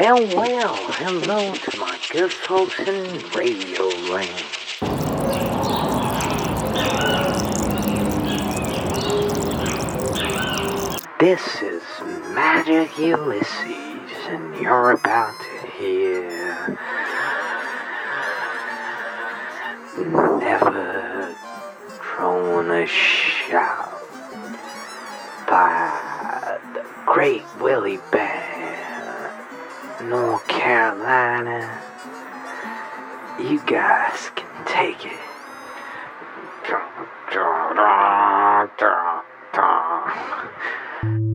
Well, well, hello to my good folks in Radio Land. This is Magic Ulysses, and you're about to hear Never Thrown a Shout by the Great Willie Bear, North Carolina. You guys can take it. I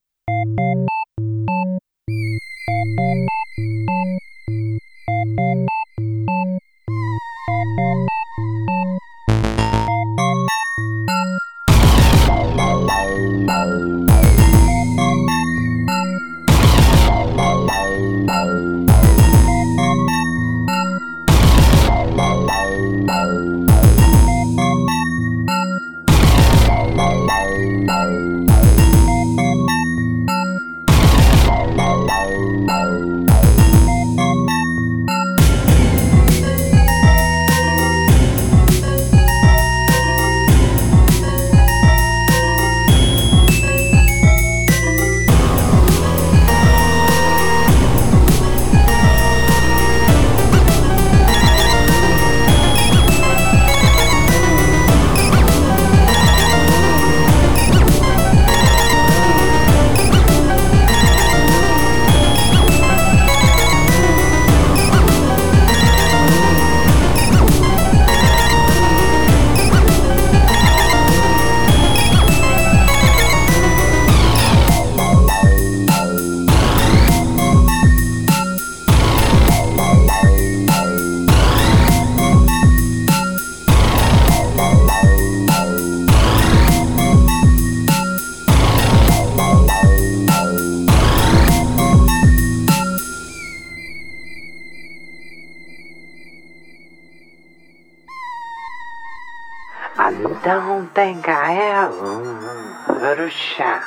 think I ever heard a shout.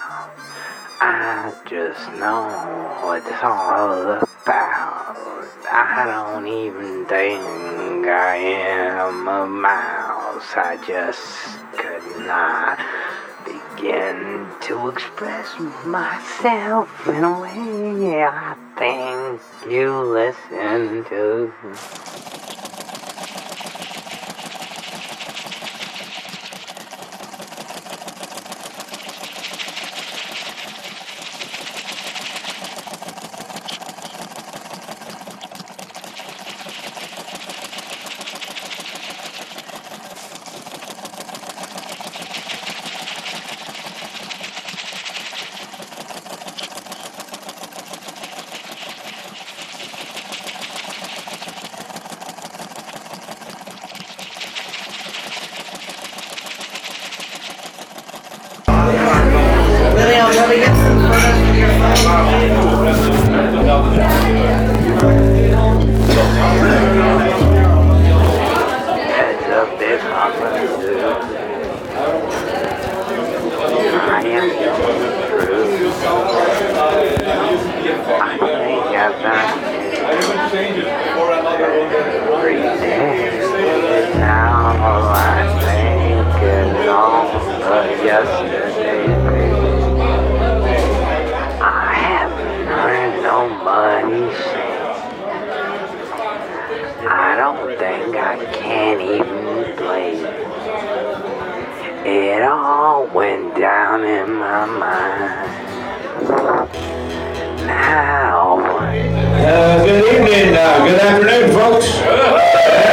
I just know what it's all about. I don't even think I am a mouse. I just could not begin to express myself in a way I think you listen to. Heads don't think I can even play it. It all went down in my mind. Now, Uh, good evening, uh, good afternoon, folks.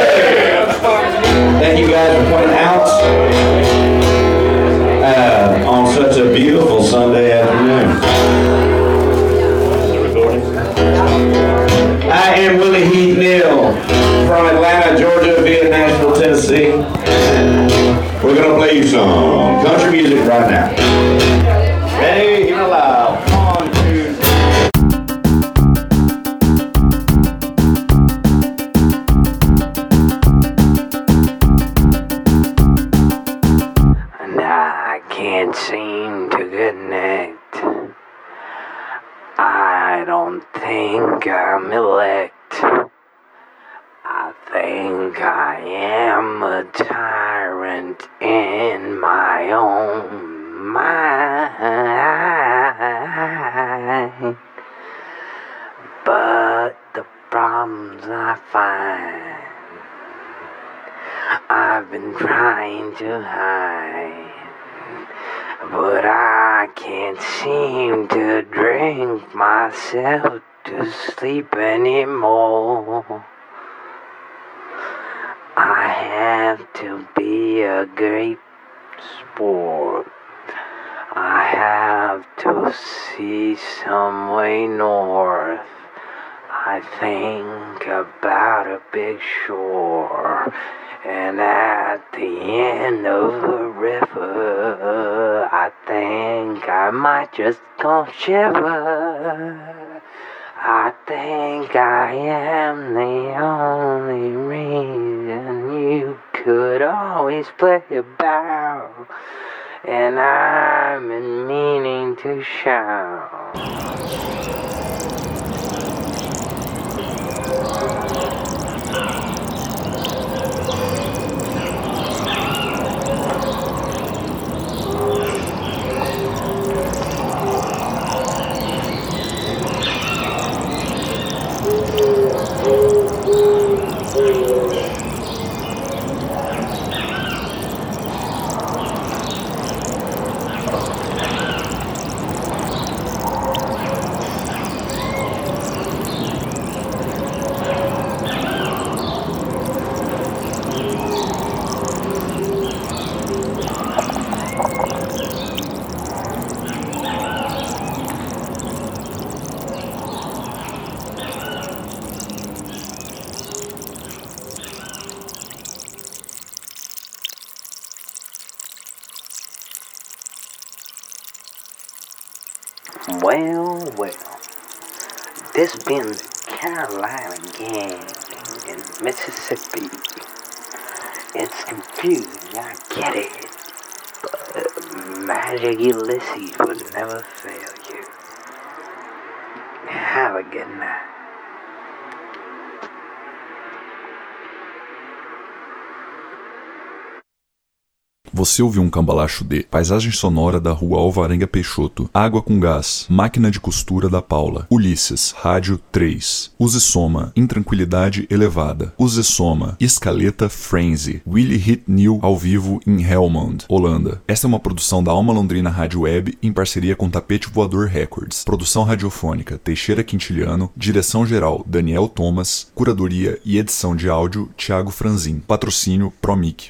seem to connect. I don't think I'm elect. I think I am a tyrant in my own mind. But the problems I find, I've been trying to hide. Can't seem to drink myself to sleep anymore. I have to be a great sport. I have to see some way north. I think about a big shore. And at the end of the river, I think I might just go shiver. I think I am the only reason you could always play about. And I've been meaning to shout. Well, well, this been Carolina gang in Mississippi. It's confusing, I get it. But Magic Ulysses would never fail you. Have a good night. Você ouviu um cambalacho de Paisagem Sonora da Rua Alvarenga Peixoto, Água com Gás, Máquina de Costura da Paula, Ulisses, Rádio 3, Use Soma, Intranquilidade Elevada, Use Soma, Escaleta Frenzy, Willy Hit New ao vivo em Helmond, Holanda. Esta é uma produção da Alma Londrina Rádio Web em parceria com Tapete Voador Records. Produção radiofônica Teixeira Quintiliano, direção geral Daniel Thomas, curadoria e edição de áudio Thiago Franzin. Patrocínio Promic.